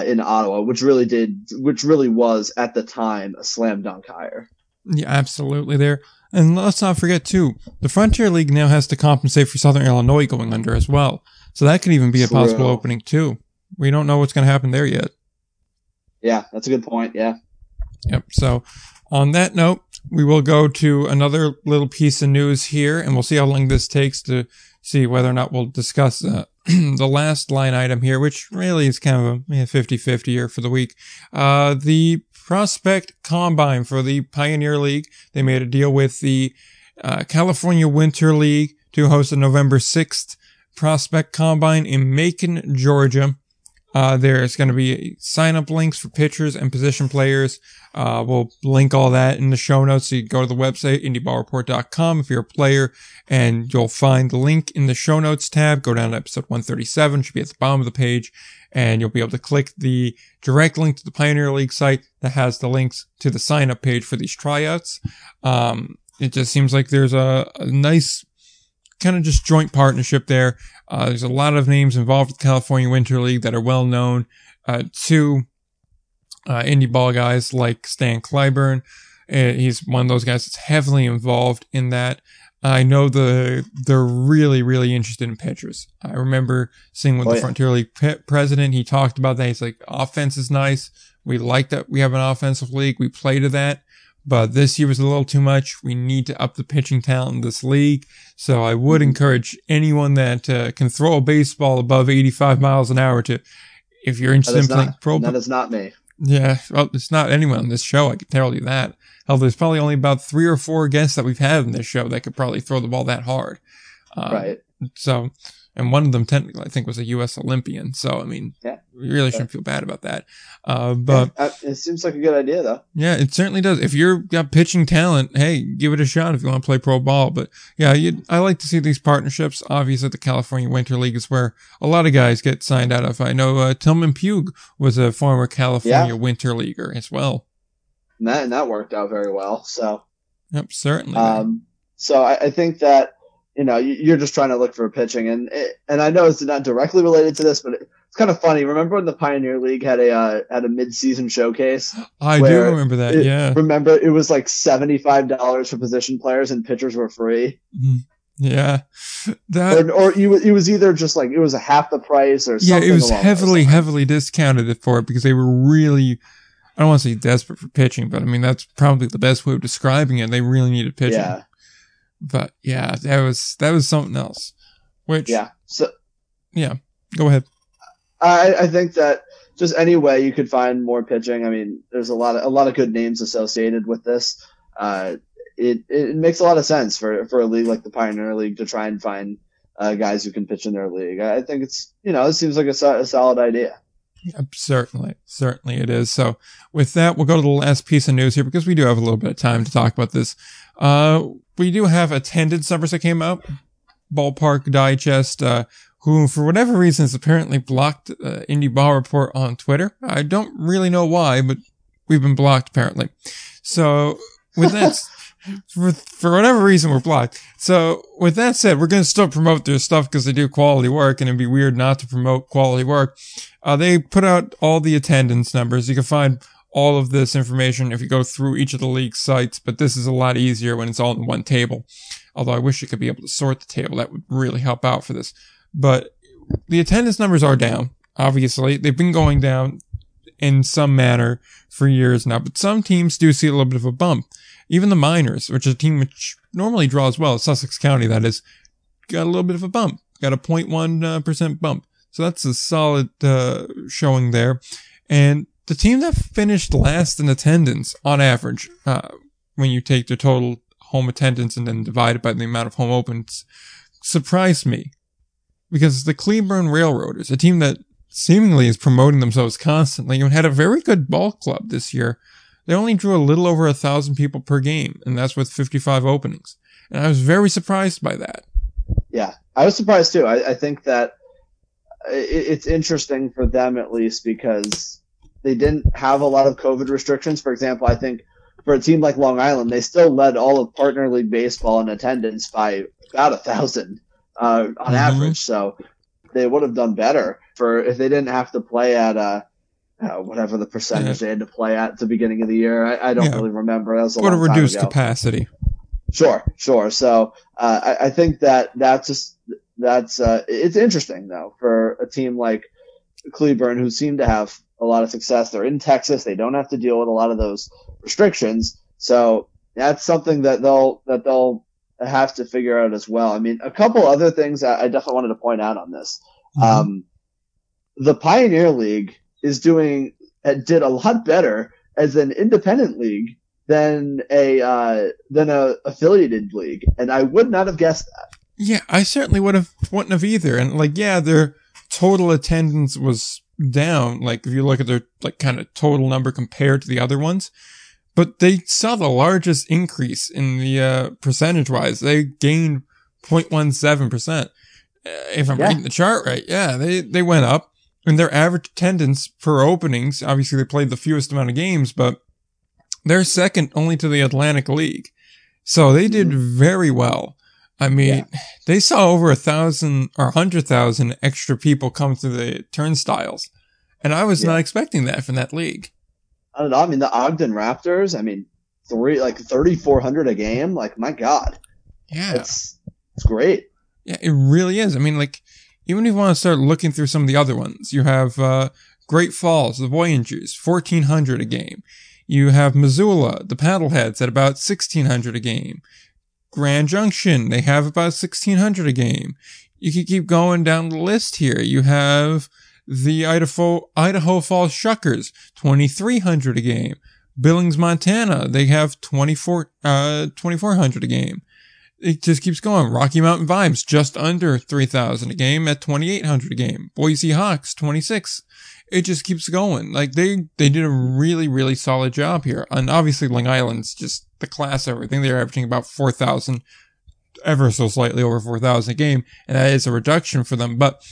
in Ottawa, which really did, which really was at the time a slam dunk hire. Yeah, absolutely. There, and let's not forget too, the Frontier League now has to compensate for Southern Illinois going under as well. So that could even be a True. possible opening too. We don't know what's going to happen there yet. Yeah, that's a good point. Yeah. Yep. So on that note, we will go to another little piece of news here and we'll see how long this takes to see whether or not we'll discuss uh, the last line item here, which really is kind of a 50 50 here for the week. Uh, the prospect combine for the Pioneer League. They made a deal with the uh, California Winter League to host a November 6th prospect combine in Macon, Georgia. Uh, there's going to be sign up links for pitchers and position players. Uh, we'll link all that in the show notes. So you go to the website, indieballreport.com if you're a player and you'll find the link in the show notes tab. Go down to episode 137, should be at the bottom of the page and you'll be able to click the direct link to the Pioneer League site that has the links to the sign up page for these tryouts. Um, it just seems like there's a, a nice kind of just joint partnership there. Uh, there's a lot of names involved with the California Winter League that are well known uh, to uh, indie ball guys like Stan Cliburn. Uh, he's one of those guys that's heavily involved in that. I know the they're really really interested in pitchers. I remember seeing with oh, the yeah. Frontier League president, he talked about that. He's like, offense is nice. We like that we have an offensive league. We play to that. But this year was a little too much. We need to up the pitching talent in this league. So I would mm-hmm. encourage anyone that uh, can throw a baseball above 85 miles an hour to, if you're interested in playing not, pro. That is not me. Yeah, well, it's not anyone on this show. I can tell you that. Hell, there's probably only about three or four guests that we've had in this show that could probably throw the ball that hard. Um, right. So and one of them technically I think was a U.S. Olympian. So I mean, yeah, we really shouldn't feel bad about that. Uh, but yeah, it seems like a good idea, though. Yeah, it certainly does. If you're got pitching talent, hey, give it a shot if you want to play pro ball. But yeah, I like to see these partnerships. Obviously, the California Winter League is where a lot of guys get signed out of. I know uh, Tillman Pugh was a former California yeah. Winter Leaguer as well. And that and that worked out very well. So. Yep, certainly. Um, so I, I think that you know, you're just trying to look for pitching, and and I know it's not directly related to this, but it's kind of funny. Remember when the Pioneer League had a uh, had a mid season showcase? I do remember that. It, yeah, remember it was like seventy five dollars for position players, and pitchers were free. Mm-hmm. Yeah, that or, or it was either just like it was a half the price or yeah, it was heavily heavily discounted for it because they were really. I don't want to say desperate for pitching, but I mean that's probably the best way of describing it. They really needed pitching. Yeah. But yeah, that was that was something else. Which yeah, so yeah, go ahead. I I think that just any way you could find more pitching. I mean, there's a lot of a lot of good names associated with this. Uh, it it makes a lot of sense for for a league like the Pioneer League to try and find uh, guys who can pitch in their league. I think it's you know it seems like a, a solid idea. Yeah, certainly, certainly it is. So with that, we'll go to the last piece of news here because we do have a little bit of time to talk about this. Uh, we do have attendance numbers that came out. Ballpark Digest, uh, who for whatever reason has apparently blocked uh, Indie Ball Report on Twitter. I don't really know why, but we've been blocked apparently. So with that, for, for whatever reason, we're blocked. So with that said, we're going to still promote their stuff because they do quality work and it'd be weird not to promote quality work. Uh, they put out all the attendance numbers. You can find all of this information if you go through each of the league sites, but this is a lot easier when it's all in one table. Although I wish you could be able to sort the table. That would really help out for this. But the attendance numbers are down. Obviously, they've been going down in some manner for years now, but some teams do see a little bit of a bump. Even the Miners, which is a team which normally draws well, Sussex County, that is, got a little bit of a bump. Got a 0.1% uh, bump. So that's a solid uh, showing there. And the team that finished last in attendance on average, uh, when you take the total home attendance and then divide it by the amount of home opens, surprised me because the Cleburne Railroaders, a team that seemingly is promoting themselves constantly and had a very good ball club this year. They only drew a little over a thousand people per game, and that's with 55 openings. And I was very surprised by that. Yeah, I was surprised too. I, I think that it's interesting for them at least because they didn't have a lot of COVID restrictions. For example, I think for a team like Long Island, they still led all of partner league baseball in attendance by about a thousand uh, on mm-hmm. average. So they would have done better for if they didn't have to play at uh, uh, whatever the percentage yeah. they had to play at, the beginning of the year. I, I don't yeah. really remember. That was a what a reduced capacity. Sure, sure. So uh, I, I, think that that's just that's uh, it's interesting though for a team like Cleburne who seemed to have a lot of success. They're in Texas. They don't have to deal with a lot of those restrictions. So that's something that they'll that they'll have to figure out as well. I mean, a couple other things I definitely wanted to point out on this. Mm-hmm. Um, the Pioneer League is doing did a lot better as an independent league than a uh, than a affiliated league, and I would not have guessed that. Yeah, I certainly would have wouldn't have either. And like, yeah, their total attendance was down. Like, if you look at their like kind of total number compared to the other ones, but they saw the largest increase in the uh, percentage wise. They gained 0.17 percent. Uh, if I'm yeah. reading the chart right, yeah, they they went up. And their average attendance per openings, obviously they played the fewest amount of games, but they're second only to the Atlantic League. So they did mm-hmm. very well. I mean, yeah. they saw over a thousand or a hundred thousand extra people come through the turnstiles. And I was yeah. not expecting that from that league. I don't know. I mean, the Ogden Raptors, I mean, three, like 3,400 a game. Like, my God. Yeah. It's, it's great. Yeah, it really is. I mean, like, even if you want to start looking through some of the other ones, you have, uh, Great Falls, the Voyagers, 1,400 a game. You have Missoula, the Paddleheads at about 1600 a game. Grand Junction, they have about 1600 a game. You could keep going down the list here. You have the Idaho, Idaho Falls Chukars, 2300 a game. Billings, Montana, they have 24, uh, 2400 a game. It just keeps going. Rocky Mountain Vibes, just under 3000 a game at 2800 a game. Boise Hawks, 26 it just keeps going. Like they they did a really really solid job here, and obviously Long Island's just the class everything. They're averaging about four thousand, ever so slightly over four thousand a game, and that is a reduction for them. But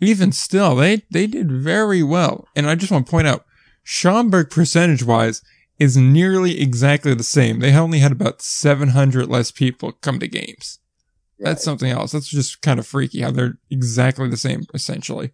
even still, they they did very well. And I just want to point out, Schaumburg percentage wise is nearly exactly the same. They only had about seven hundred less people come to games. That's something else. That's just kind of freaky how they're exactly the same essentially.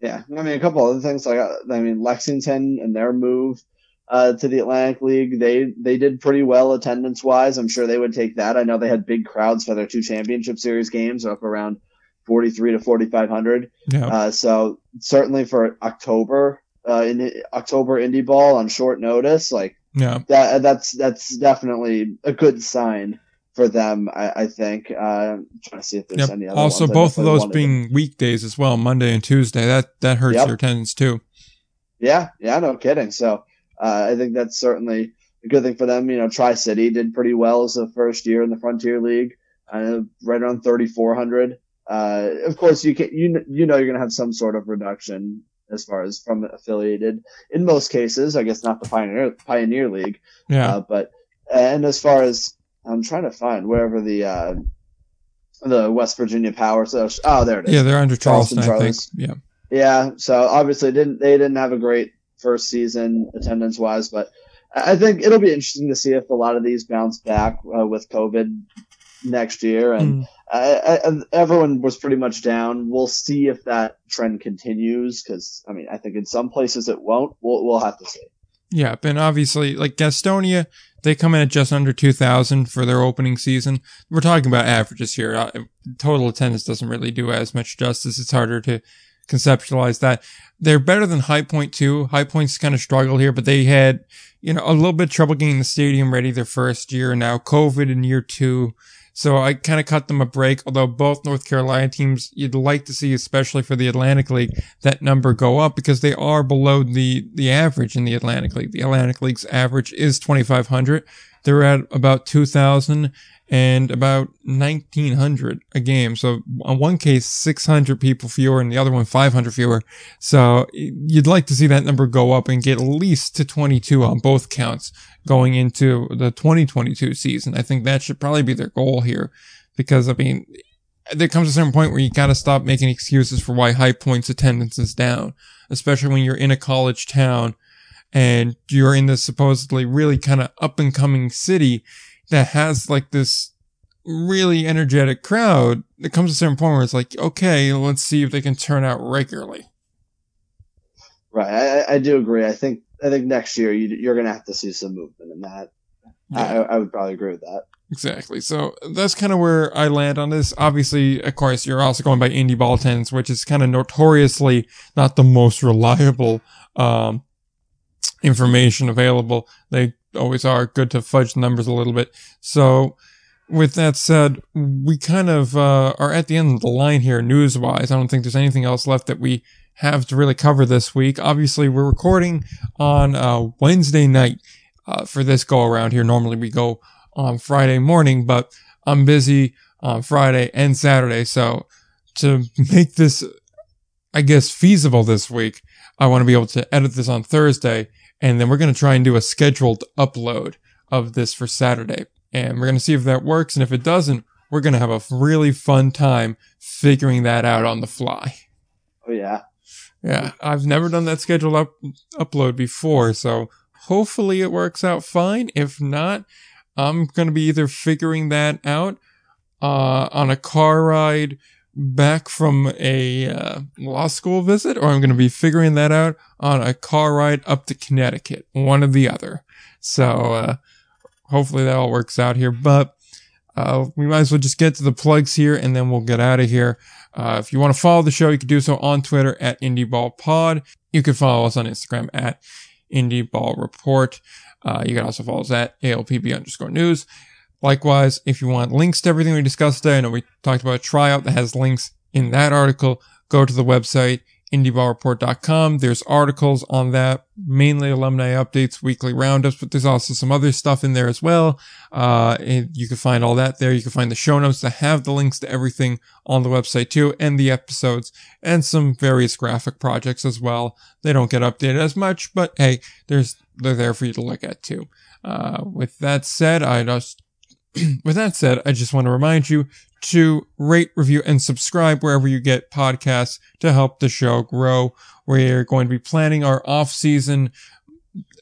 Yeah, I mean a couple other things like uh, I mean Lexington and their move uh, to the Atlantic League, they they did pretty well attendance wise. I'm sure they would take that. I know they had big crowds for their two championship series games, up around 43 to 4500. Yeah. Uh, so certainly for October uh, in October indie ball on short notice, like yeah, that that's that's definitely a good sign for them, I, I think. Uh, I'm trying to see if there's yep. any other. Also, both of those being weekdays as well, Monday and Tuesday. That that hurts yep. your attendance too. Yeah, yeah, no kidding. So uh, I think that's certainly a good thing for them. You know, Tri City did pretty well as the first year in the Frontier League, uh, right around 3,400. Uh, of course, you can you you know you're gonna have some sort of reduction as far as from affiliated in most cases. I guess not the Pioneer Pioneer League. Yeah. Uh, but and as far as I'm trying to find wherever the uh, the West Virginia Power. So oh, there it is. Yeah, they're under Charleston, Charleston I think. Yeah. Yeah. So obviously didn't they didn't have a great first season attendance wise, but I think it'll be interesting to see if a lot of these bounce back uh, with COVID next year. And mm. I, I, everyone was pretty much down. We'll see if that trend continues because I mean I think in some places it won't. We'll we'll have to see. Yeah, and obviously, like Gastonia, they come in at just under 2,000 for their opening season. We're talking about averages here. Uh, total attendance doesn't really do as much justice. It's harder to conceptualize that. They're better than High Point too. High Point's kind of struggled here, but they had, you know, a little bit trouble getting the stadium ready their first year. Now COVID in year two. So I kind of cut them a break, although both North Carolina teams, you'd like to see, especially for the Atlantic League, that number go up because they are below the, the average in the Atlantic League. The Atlantic League's average is 2,500. they're at about 2,000 and about 1,900 a game. So on one case, 600 people fewer and the other one 500 fewer. So you'd like to see that number go up and get at least to 22 on both counts going into the 2022 season. I think that should probably be their goal here because I mean, there comes a certain point where you gotta stop making excuses for why high points attendance is down, especially when you're in a college town and you're in this supposedly really kind of up and coming city that has like this really energetic crowd. It comes to a certain point where it's like, okay, let's see if they can turn out regularly. Right. I, I do agree. I think, I think next year you, are going to have to see some movement in that. Yeah. I, I would probably agree with that. Exactly. So that's kind of where I land on this. Obviously, of course, you're also going by indie ball attendance, which is kind of notoriously not the most reliable, um, information available. They always are good to fudge the numbers a little bit. So with that said, we kind of, uh, are at the end of the line here news wise. I don't think there's anything else left that we have to really cover this week. Obviously, we're recording on, uh, Wednesday night, uh, for this go around here. Normally we go on Friday morning, but I'm busy on Friday and Saturday. So to make this, I guess, feasible this week, I want to be able to edit this on Thursday. And then we're going to try and do a scheduled upload of this for Saturday. And we're going to see if that works. And if it doesn't, we're going to have a really fun time figuring that out on the fly. Oh, yeah. Yeah. I've never done that scheduled up, upload before. So hopefully it works out fine. If not, I'm going to be either figuring that out uh, on a car ride back from a uh, law school visit, or I'm going to be figuring that out on a car ride up to Connecticut, one or the other. So uh, hopefully that all works out here. But uh, we might as well just get to the plugs here, and then we'll get out of here. Uh, if you want to follow the show, you can do so on Twitter at IndieBallPod. You can follow us on Instagram at IndieBallReport. Uh, you can also follow us at ALPB underscore news. Likewise, if you want links to everything we discussed today, I know we talked about a tryout that has links in that article. Go to the website, indieballreport.com. There's articles on that, mainly alumni updates, weekly roundups, but there's also some other stuff in there as well. Uh, you can find all that there. You can find the show notes that have the links to everything on the website too, and the episodes, and some various graphic projects as well. They don't get updated as much, but hey, there's, they're there for you to look at too. Uh, with that said, I just, with that said, I just want to remind you to rate, review, and subscribe wherever you get podcasts to help the show grow. We're going to be planning our off season,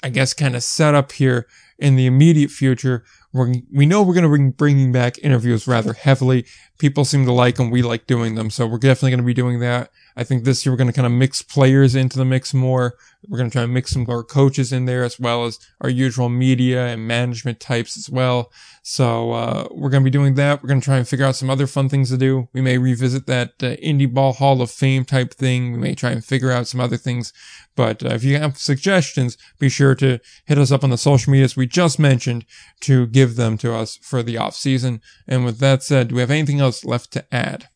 I guess, kind of setup here in the immediate future. We're, we know we're going to be bringing back interviews rather heavily. People seem to like them. We like doing them. So we're definitely going to be doing that. I think this year we're going to kind of mix players into the mix more. We're going to try and mix some more coaches in there as well as our usual media and management types as well. So, uh, we're going to be doing that. We're going to try and figure out some other fun things to do. We may revisit that uh, Indie Ball Hall of Fame type thing. We may try and figure out some other things. But uh, if you have suggestions, be sure to hit us up on the social medias we just mentioned to give them to us for the off season. And with that said, do we have anything else left to add?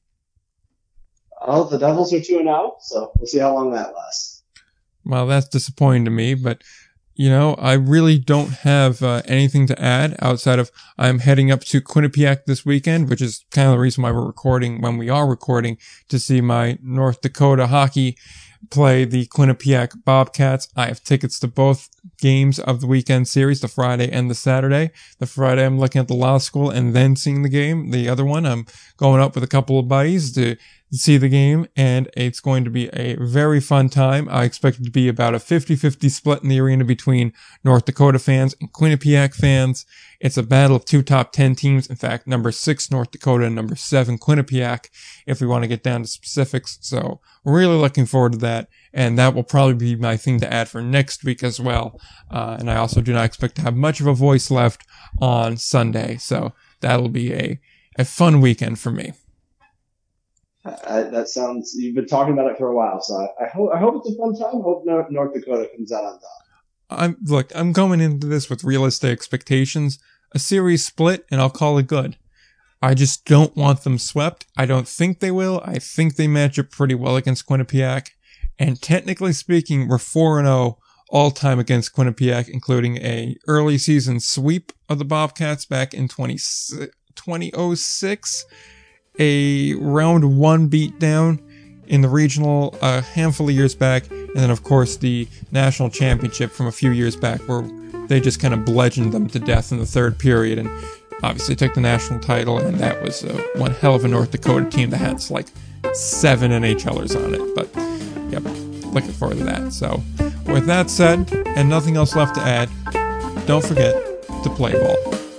Well, the Devils are 2 and out, so we'll see how long that lasts. Well, that's disappointing to me, but you know, I really don't have uh, anything to add outside of I'm heading up to Quinnipiac this weekend, which is kind of the reason why we're recording when we are recording to see my North Dakota hockey play the Quinnipiac Bobcats. I have tickets to both games of the weekend series, the Friday and the Saturday. The Friday I'm looking at the law school and then seeing the game. The other one I'm going up with a couple of buddies to see the game and it's going to be a very fun time. I expect it to be about a 50-50 split in the arena between North Dakota fans and Quinnipiac fans. It's a battle of two top 10 teams. In fact, number six North Dakota and number seven Quinnipiac, if we want to get down to specifics. So really looking forward to that. And that will probably be my thing to add for next week as well. Uh, and I also do not expect to have much of a voice left on Sunday. So that'll be a, a fun weekend for me. I, that sounds. You've been talking about it for a while, so I, I hope. I hope it's a fun time. Hope North, North Dakota comes out on top. I'm look. I'm going into this with realistic expectations. A series split, and I'll call it good. I just don't want them swept. I don't think they will. I think they match up pretty well against Quinnipiac. And technically speaking, we're 4 0 all time against Quinnipiac, including a early season sweep of the Bobcats back in 20, 2006, a round one beatdown in the regional a handful of years back, and then of course the national championship from a few years back where they just kind of bludgeoned them to death in the third period and obviously took the national title, and that was uh, one hell of a North Dakota team that had like seven NHLers on it. But yep, looking forward to that. So, with that said, and nothing else left to add, don't forget to play ball.